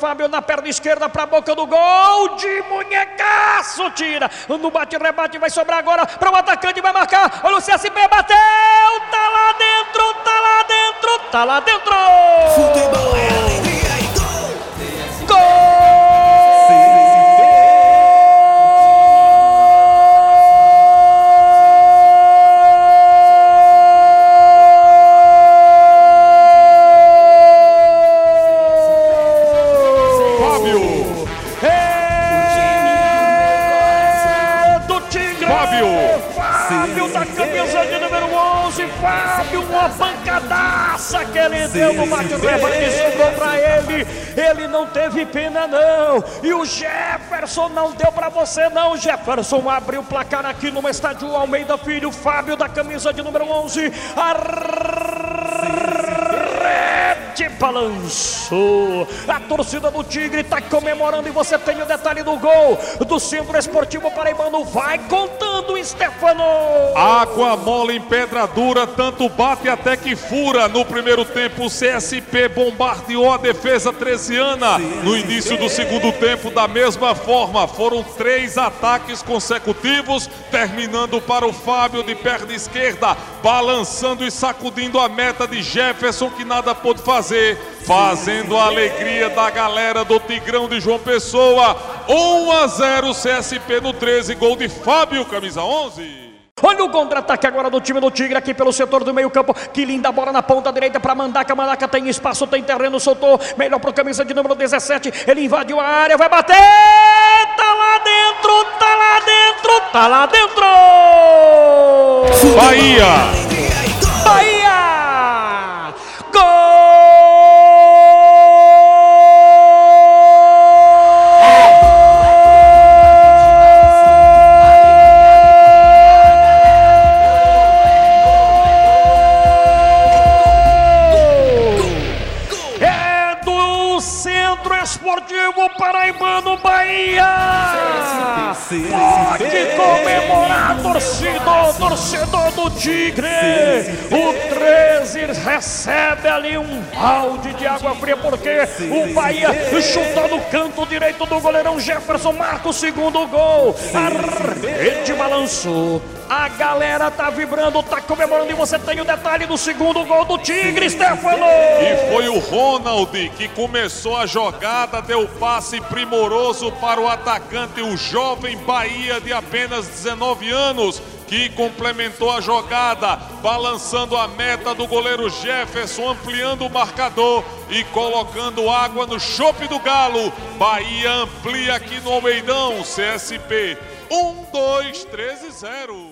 Fábio na perna esquerda para a boca do gol de munhecaço, tira. No bate-rebate vai sobrar agora para o atacante, vai marcar. Olha o CSP, bateu, tá lá dentro, tá lá dentro, tá lá dentro. Futebol é alegria e gol. Gol! Fábio, uma pancadaça que ele deu no bate-rebate que sobrou pra ele. Ele não teve pena, não. E o Jefferson não deu pra você, não. Jefferson abriu o placar aqui no estádio Almeida Filho. Fábio da camisa de número 11. Rede balançou. A torcida do Tigre está comemorando e você tem o detalhe do gol do Centro Esportivo Paraibano. Vai contando, Stefano. Água mole em pedra dura, tanto bate até que fura. No primeiro tempo, o CSP bombardeou a defesa tresiana. No início do segundo tempo, da mesma forma, foram três ataques consecutivos, terminando para o Fábio de perna esquerda, balançando e sacudindo a meta de Jefferson, que nada pôde fazer fazendo a alegria da galera do Tigrão de João Pessoa. 1 a 0 CSP no 13, gol de Fábio, camisa 11. Olha o contra-ataque agora do time do Tigre aqui pelo setor do meio-campo. Que linda bola na ponta direita para Mandaca. Mandaca tem espaço, tem terreno, soltou. Melhor para camisa de número 17. Ele invadiu a área, vai bater. Tá lá dentro, tá lá dentro, tá lá dentro. Bahia. Esportivo Paraibano Bahia. Pode comemorar, torcedor, torcedor do Tigre. O 13 recebe ali um balde de água fria, porque o Bahia chutou no canto direito do goleirão Jefferson, marca o segundo gol. A rede balançou. A galera tá vibrando, tá comemorando e você tem o detalhe do segundo gol do Tigre, Stefano. E foi o Ronald que começou a jogada, deu passe primoroso para o atacante, o jovem Bahia de apenas 19 anos que complementou a jogada, balançando a meta do goleiro Jefferson, ampliando o marcador e colocando água no chope do Galo. Bahia amplia aqui no Almeidão, CSP 1, 2, 13, 0.